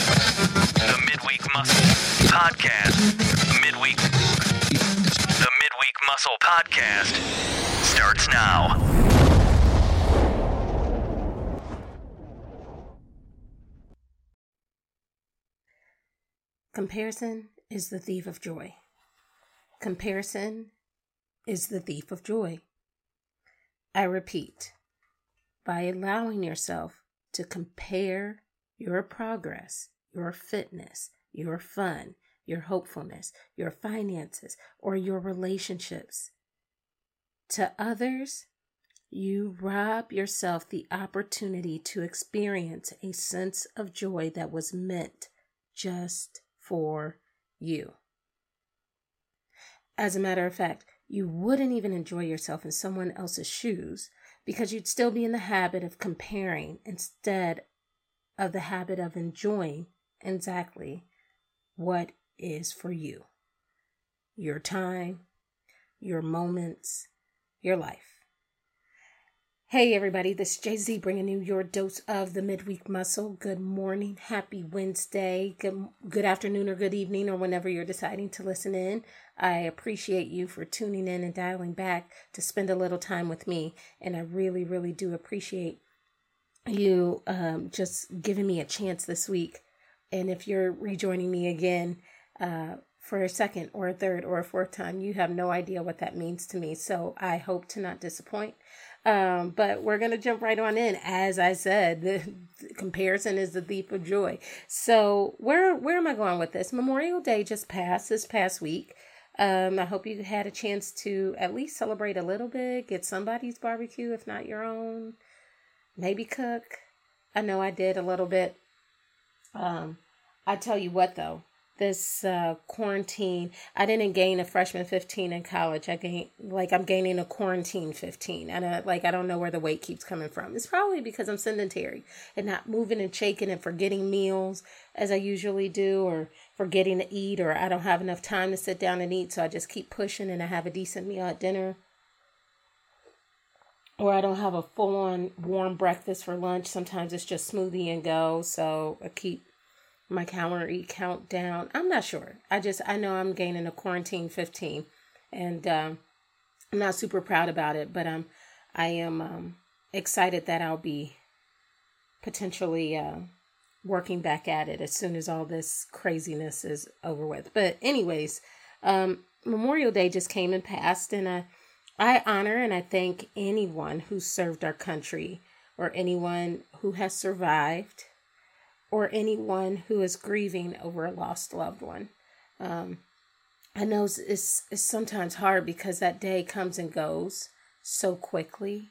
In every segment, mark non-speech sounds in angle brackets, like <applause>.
The Midweek Muscle Podcast. Midweek. The Midweek Muscle Podcast starts now. Comparison is the thief of joy. Comparison is the thief of joy. I repeat, by allowing yourself to compare your progress, your fitness, your fun, your hopefulness, your finances, or your relationships to others, you rob yourself the opportunity to experience a sense of joy that was meant just for you. As a matter of fact, you wouldn't even enjoy yourself in someone else's shoes because you'd still be in the habit of comparing instead of the habit of enjoying exactly what is for you your time, your moments, your life. Hey, everybody, this is Jay Z bringing you your dose of the midweek muscle. Good morning, happy Wednesday, good, good afternoon, or good evening, or whenever you're deciding to listen in. I appreciate you for tuning in and dialing back to spend a little time with me. And I really, really do appreciate you um, just giving me a chance this week. And if you're rejoining me again, uh, for a second or a third or a fourth time, you have no idea what that means to me. So I hope to not disappoint. Um, but we're going to jump right on in. As I said, the, <laughs> the, comparison is the thief of joy. So where, where am I going with this? Memorial Day just passed this past week. Um, I hope you had a chance to at least celebrate a little bit, get somebody's barbecue, if not your own, maybe cook. I know I did a little bit. Um, I tell you what though, this uh, quarantine, I didn't gain a freshman 15 in college. I gained, like, I'm gaining a quarantine 15. And I, like, I don't know where the weight keeps coming from. It's probably because I'm sedentary and not moving and shaking and forgetting meals as I usually do, or forgetting to eat, or I don't have enough time to sit down and eat. So I just keep pushing and I have a decent meal at dinner. Or I don't have a full on warm breakfast for lunch. Sometimes it's just smoothie and go. So I keep my calorie count down. I'm not sure. I just I know I'm gaining a quarantine 15, and um, I'm not super proud about it, but I'm I am um, excited that I'll be potentially uh, working back at it as soon as all this craziness is over with. But anyways, um, Memorial Day just came and passed, and I I honor and I thank anyone who served our country or anyone who has survived or anyone who is grieving over a lost loved one. Um, I know it's, it's, it's, sometimes hard because that day comes and goes so quickly.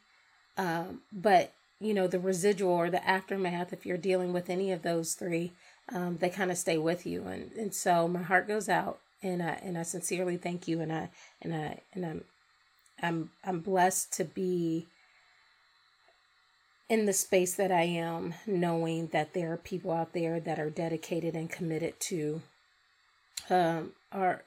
Um, but, you know, the residual or the aftermath, if you're dealing with any of those three, um, they kind of stay with you. And, and so my heart goes out and I, and I sincerely thank you. And I, and I, and I'm, I'm, I'm blessed to be in the space that I am, knowing that there are people out there that are dedicated and committed to um, are,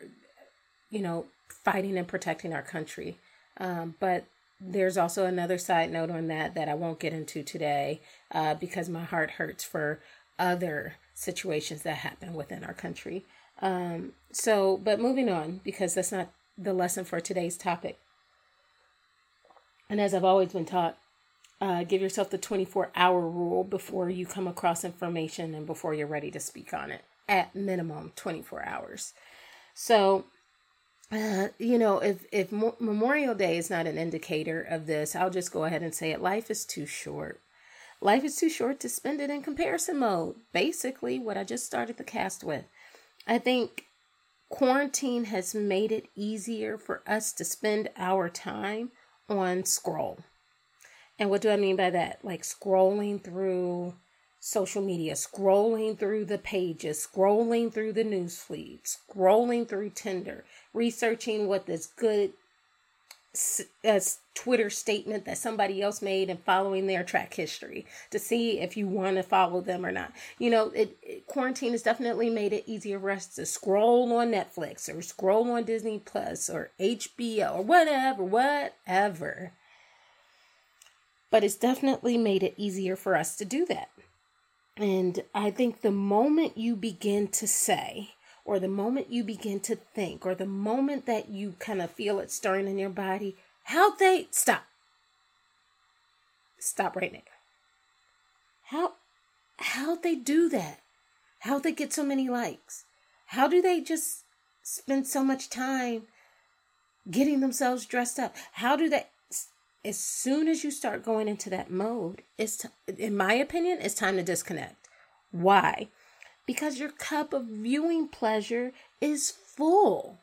you know, fighting and protecting our country. Um, but there's also another side note on that that I won't get into today uh, because my heart hurts for other situations that happen within our country. Um, so, but moving on because that's not the lesson for today's topic. And as I've always been taught, uh, give yourself the 24 hour rule before you come across information and before you're ready to speak on it. At minimum, 24 hours. So, uh, you know, if if Mo- Memorial Day is not an indicator of this, I'll just go ahead and say it. Life is too short. Life is too short to spend it in comparison mode. Basically, what I just started the cast with. I think quarantine has made it easier for us to spend our time on scroll and what do I mean by that? Like scrolling through social media, scrolling through the pages, scrolling through the news feed, scrolling through Tinder, researching what this good uh, Twitter statement that somebody else made and following their track history to see if you want to follow them or not. You know, it, it, quarantine has definitely made it easier for us to scroll on Netflix or scroll on Disney Plus or HBO or whatever, whatever but it's definitely made it easier for us to do that. And I think the moment you begin to say, or the moment you begin to think, or the moment that you kind of feel it stirring in your body, how they stop. Stop right there. How how they do that? How they get so many likes? How do they just spend so much time getting themselves dressed up? How do they as soon as you start going into that mode, it's in my opinion, it's time to disconnect. Why? Because your cup of viewing pleasure is full.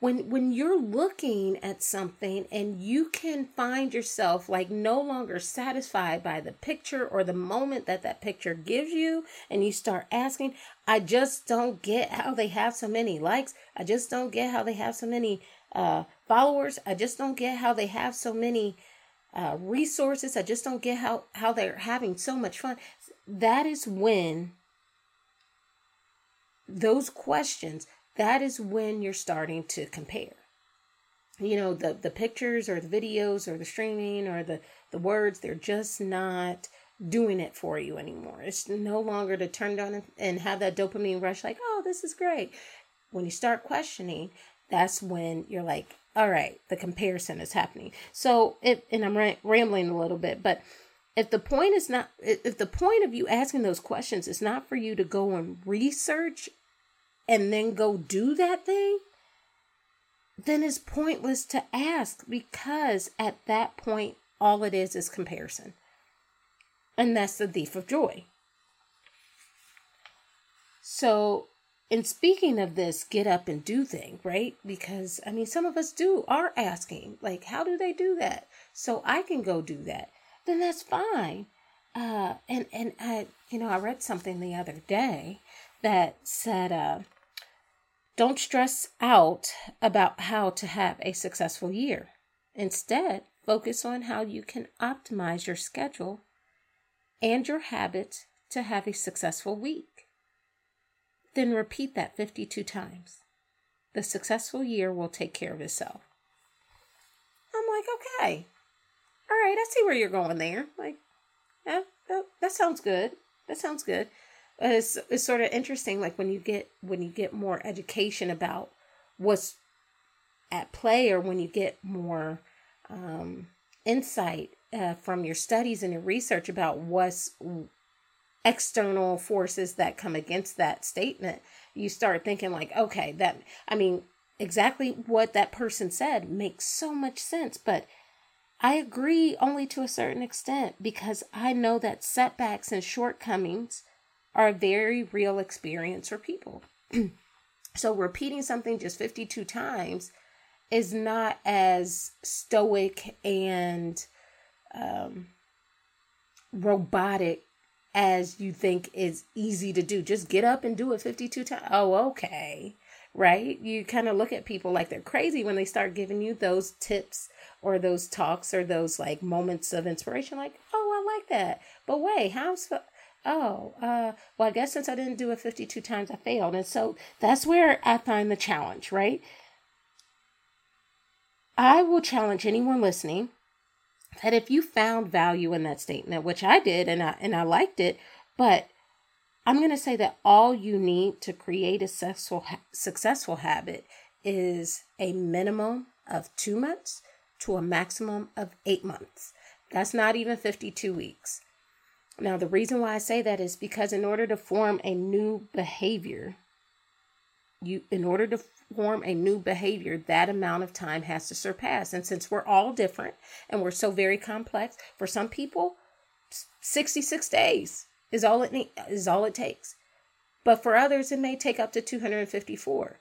When when you're looking at something and you can find yourself like no longer satisfied by the picture or the moment that that picture gives you and you start asking, I just don't get how they have so many likes. I just don't get how they have so many uh, followers. I just don't get how they have so many uh, resources. I just don't get how, how they're having so much fun. That is when those questions, that is when you're starting to compare. You know, the, the pictures or the videos or the streaming or the, the words, they're just not doing it for you anymore. It's no longer to turn on and have that dopamine rush, like, oh, this is great. When you start questioning, that's when you're like, all right, the comparison is happening. So, if, and I'm rambling a little bit, but if the point is not, if the point of you asking those questions is not for you to go and research and then go do that thing, then it's pointless to ask because at that point, all it is is comparison. And that's the thief of joy. So in speaking of this get up and do thing, right? Because I mean, some of us do are asking, like, how do they do that? So I can go do that. Then that's fine. Uh, and and I, you know, I read something the other day that said, uh, don't stress out about how to have a successful year. Instead, focus on how you can optimize your schedule and your habits to have a successful week. Then repeat that 52 times. The successful year will take care of itself. I'm like, okay. All right, I see where you're going there. Like, yeah, that, that sounds good. That sounds good. It's, it's sort of interesting, like when you get when you get more education about what's at play, or when you get more um, insight uh, from your studies and your research about what's external forces that come against that statement, you start thinking, like, okay, that, I mean, exactly what that person said makes so much sense. But I agree only to a certain extent because I know that setbacks and shortcomings are a very real experience for people. <clears throat> so repeating something just 52 times is not as stoic and um, robotic as you think is easy to do. Just get up and do it 52 times. Oh, okay. Right? You kind of look at people like they're crazy when they start giving you those tips or those talks or those like moments of inspiration like, "Oh, I like that." But wait, how's Oh, uh, well, I guess since I didn't do it 52 times, I failed. And so that's where I find the challenge, right? I will challenge anyone listening that if you found value in that statement, which I did and I and I liked it, but I'm going to say that all you need to create a successful successful habit is a minimum of 2 months to a maximum of 8 months. That's not even 52 weeks. Now, the reason why I say that is because in order to form a new behavior, you in order to form a new behavior, that amount of time has to surpass. And since we're all different and we're so very complex, for some people, 66 days is all it need, is all it takes. But for others, it may take up to 254.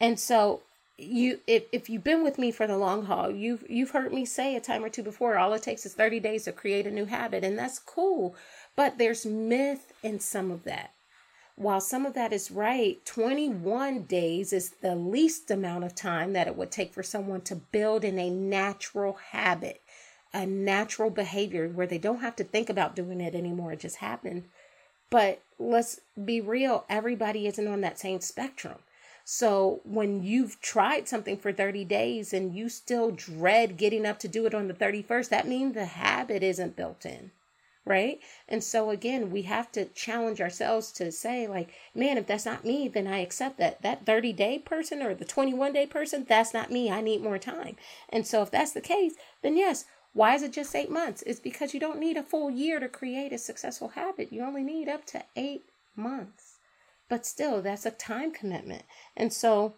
And so you if, if you've been with me for the long haul, you've you've heard me say a time or two before, all it takes is 30 days to create a new habit, and that's cool. But there's myth in some of that while some of that is right, 21 days is the least amount of time that it would take for someone to build in a natural habit, a natural behavior where they don't have to think about doing it anymore. It just happened. But let's be real, everybody isn't on that same spectrum. So when you've tried something for 30 days and you still dread getting up to do it on the 31st, that means the habit isn't built in right? And so again, we have to challenge ourselves to say like, man, if that's not me, then I accept that that 30 day person or the 21 day person, that's not me. I need more time. And so if that's the case, then yes, why is it just 8 months? It's because you don't need a full year to create a successful habit. You only need up to 8 months. But still, that's a time commitment. And so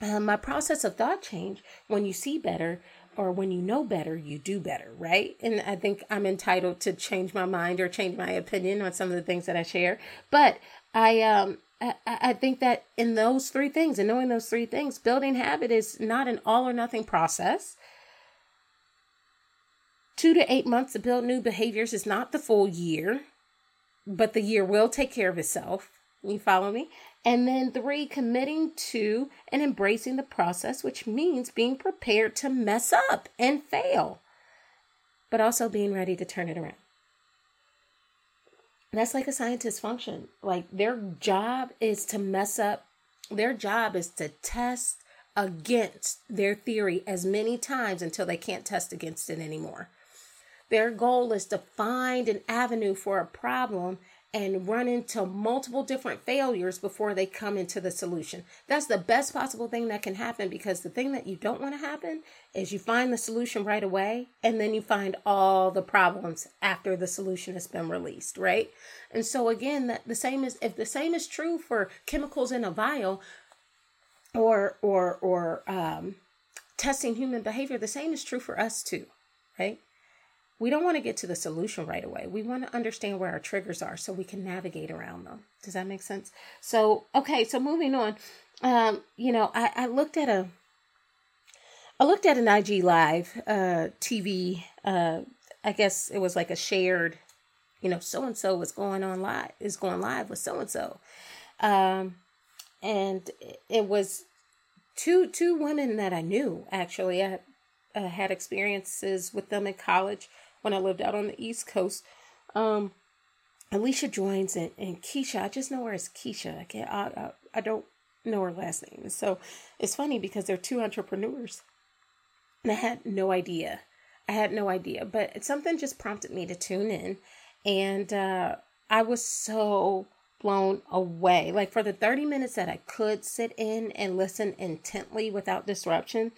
uh, my process of thought change when you see better or when you know better, you do better, right? And I think I'm entitled to change my mind or change my opinion on some of the things that I share. But I um I, I think that in those three things and knowing those three things, building habit is not an all or nothing process. Two to eight months to build new behaviors is not the full year, but the year will take care of itself. You follow me? And then three, committing to and embracing the process, which means being prepared to mess up and fail, but also being ready to turn it around. That's like a scientist function. Like their job is to mess up, their job is to test against their theory as many times until they can't test against it anymore. Their goal is to find an avenue for a problem and run into multiple different failures before they come into the solution. That's the best possible thing that can happen because the thing that you don't want to happen is you find the solution right away and then you find all the problems after the solution has been released, right? And so again, that the same is if the same is true for chemicals in a vial or or or um, testing human behavior, the same is true for us too, right? We don't want to get to the solution right away. We want to understand where our triggers are so we can navigate around them. Does that make sense? So, okay, so moving on. Um, you know, I, I looked at a I looked at an IG live uh TV uh I guess it was like a shared, you know, so and so was going on live is going live with so and so. Um and it was two two women that I knew actually. I uh, had experiences with them in college when I lived out on the East Coast. Um, Alicia joins and, and Keisha. I just know her as Keisha. I can't. I, I, I don't know her last name. So it's funny because they're two entrepreneurs, and I had no idea. I had no idea, but something just prompted me to tune in, and uh, I was so blown away. Like for the 30 minutes that I could sit in and listen intently without disruption,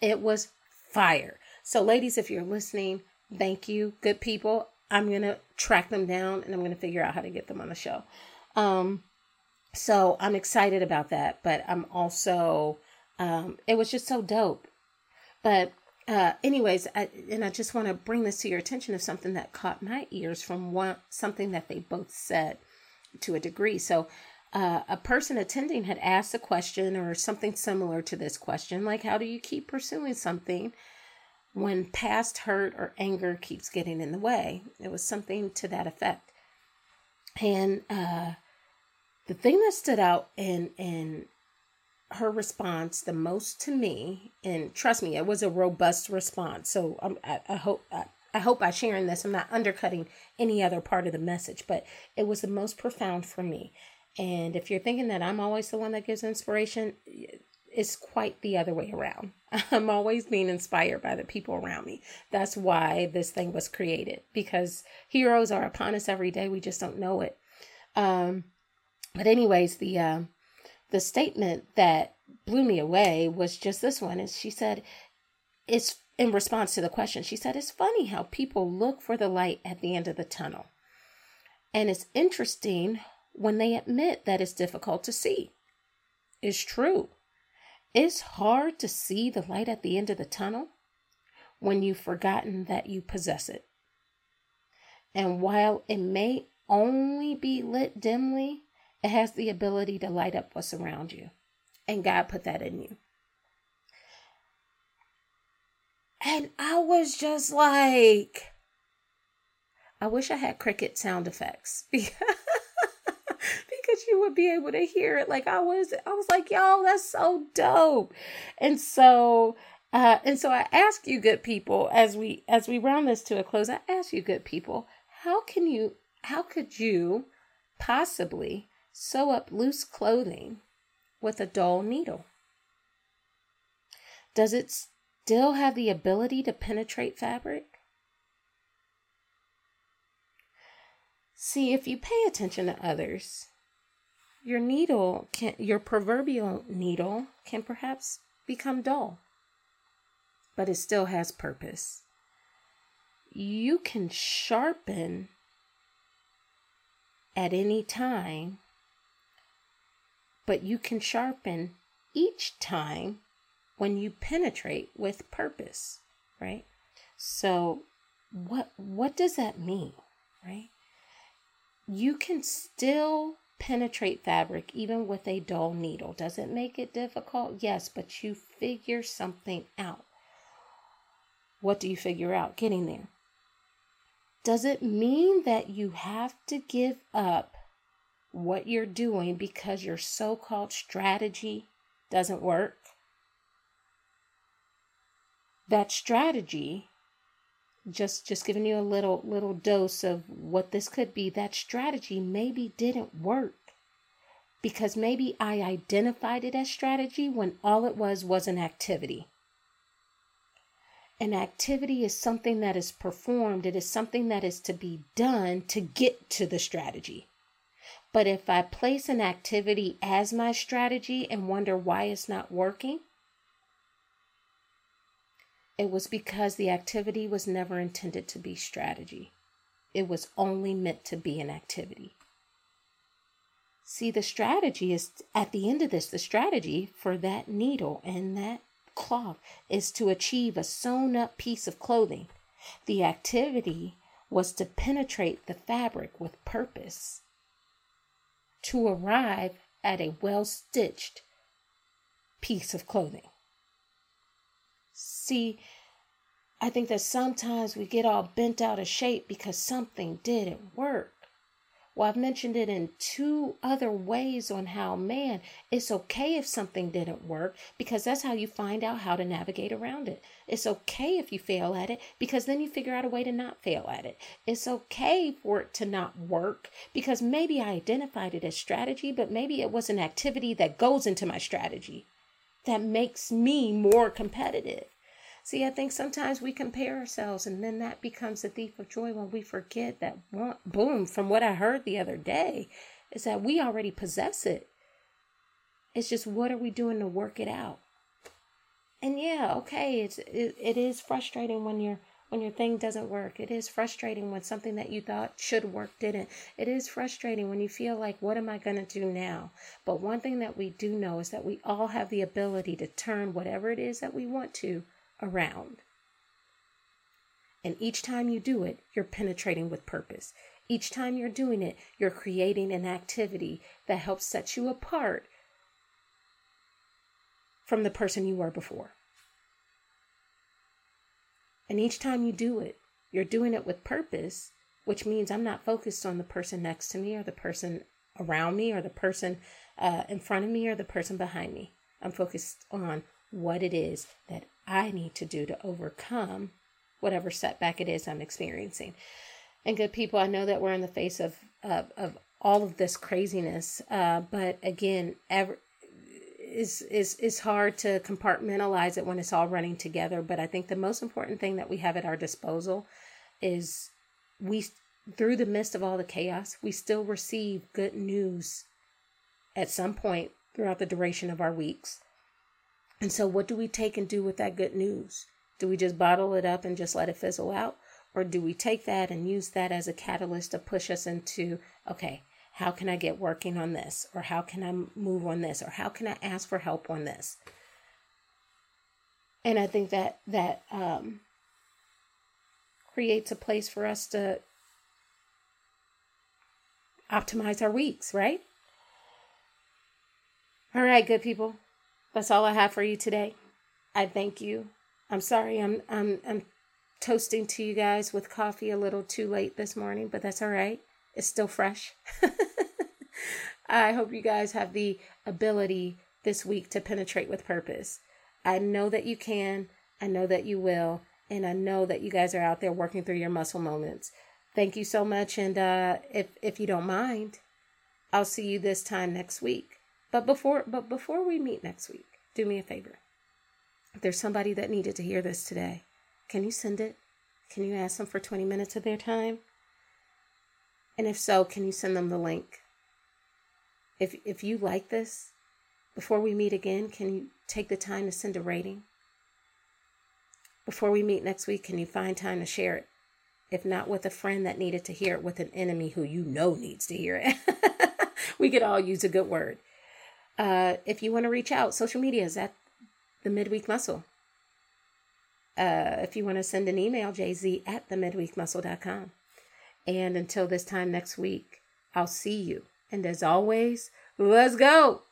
it was fire. So, ladies, if you're listening, Thank you, good people. I'm going to track them down and I'm going to figure out how to get them on the show. Um, so I'm excited about that, but I'm also, um, it was just so dope. But, uh, anyways, I, and I just want to bring this to your attention of something that caught my ears from one, something that they both said to a degree. So, uh, a person attending had asked a question or something similar to this question, like, how do you keep pursuing something when past hurt or anger keeps getting in the way. It was something to that effect. And uh, the thing that stood out in in her response the most to me, and trust me, it was a robust response. So um, I, I hope I, I hope by sharing this, I'm not undercutting any other part of the message, but it was the most profound for me. And if you're thinking that I'm always the one that gives inspiration, it's quite the other way around. <laughs> I'm always being inspired by the people around me. That's why this thing was created because heroes are upon us every day. We just don't know it. Um, but anyways, the uh, the statement that blew me away was just this one. Is she said, "It's in response to the question." She said, "It's funny how people look for the light at the end of the tunnel, and it's interesting when they admit that it's difficult to see. It's true." It's hard to see the light at the end of the tunnel when you've forgotten that you possess it. And while it may only be lit dimly, it has the ability to light up what's around you. And God put that in you. And I was just like, I wish I had cricket sound effects. <laughs> because you would be able to hear it. Like I was, I was like, yo, that's so dope. And so, uh, and so I ask you, good people, as we as we round this to a close, I ask you, good people, how can you, how could you possibly sew up loose clothing with a dull needle? Does it still have the ability to penetrate fabric? See, if you pay attention to others, your needle can your proverbial needle can perhaps become dull, but it still has purpose. You can sharpen at any time, but you can sharpen each time when you penetrate with purpose, right? So what what does that mean, right? You can still penetrate fabric even with a dull needle. Does it make it difficult? Yes, but you figure something out. What do you figure out getting there? Does it mean that you have to give up what you're doing because your so called strategy doesn't work? That strategy just just giving you a little little dose of what this could be. That strategy maybe didn't work because maybe i identified it as strategy when all it was was an activity. An activity is something that is performed. It is something that is to be done to get to the strategy. But if i place an activity as my strategy and wonder why it's not working it was because the activity was never intended to be strategy. It was only meant to be an activity. See, the strategy is at the end of this, the strategy for that needle and that cloth is to achieve a sewn up piece of clothing. The activity was to penetrate the fabric with purpose, to arrive at a well stitched piece of clothing. See, I think that sometimes we get all bent out of shape because something didn't work. Well, I've mentioned it in two other ways on how, man, it's okay if something didn't work because that's how you find out how to navigate around it. It's okay if you fail at it because then you figure out a way to not fail at it. It's okay for it to not work because maybe I identified it as strategy, but maybe it was an activity that goes into my strategy that makes me more competitive. See, I think sometimes we compare ourselves and then that becomes a thief of joy when we forget that boom, from what I heard the other day, is that we already possess it. It's just what are we doing to work it out? And yeah, okay, it's it, it is frustrating when your when your thing doesn't work. It is frustrating when something that you thought should work didn't. It is frustrating when you feel like what am I going to do now? But one thing that we do know is that we all have the ability to turn whatever it is that we want to around. And each time you do it, you're penetrating with purpose. Each time you're doing it, you're creating an activity that helps set you apart from the person you were before. And each time you do it, you're doing it with purpose, which means I'm not focused on the person next to me or the person around me or the person uh, in front of me or the person behind me. I'm focused on what it is that I need to do to overcome whatever setback it is I'm experiencing. And good people, I know that we're in the face of of, of all of this craziness, uh, but again, ever is is is hard to compartmentalize it when it's all running together. But I think the most important thing that we have at our disposal is we through the midst of all the chaos, we still receive good news at some point throughout the duration of our weeks. And so, what do we take and do with that good news? Do we just bottle it up and just let it fizzle out? Or do we take that and use that as a catalyst to push us into, okay, how can I get working on this? Or how can I move on this? Or how can I ask for help on this? And I think that that um, creates a place for us to optimize our weeks, right? All right, good people. That's all I have for you today. I thank you. I'm sorry I'm I'm I'm toasting to you guys with coffee a little too late this morning, but that's all right. It's still fresh. <laughs> I hope you guys have the ability this week to penetrate with purpose. I know that you can. I know that you will. And I know that you guys are out there working through your muscle moments. Thank you so much. And uh, if if you don't mind, I'll see you this time next week. But before but before we meet next week, do me a favor. If there's somebody that needed to hear this today, can you send it? Can you ask them for 20 minutes of their time? And if so, can you send them the link? If if you like this, before we meet again, can you take the time to send a rating? Before we meet next week, can you find time to share it? If not with a friend that needed to hear it, with an enemy who you know needs to hear it. <laughs> we could all use a good word. Uh, if you want to reach out, social media is at the Midweek Muscle. Uh, if you want to send an email, jz at the midweekmuscle.com. And until this time next week, I'll see you. And as always, let's go.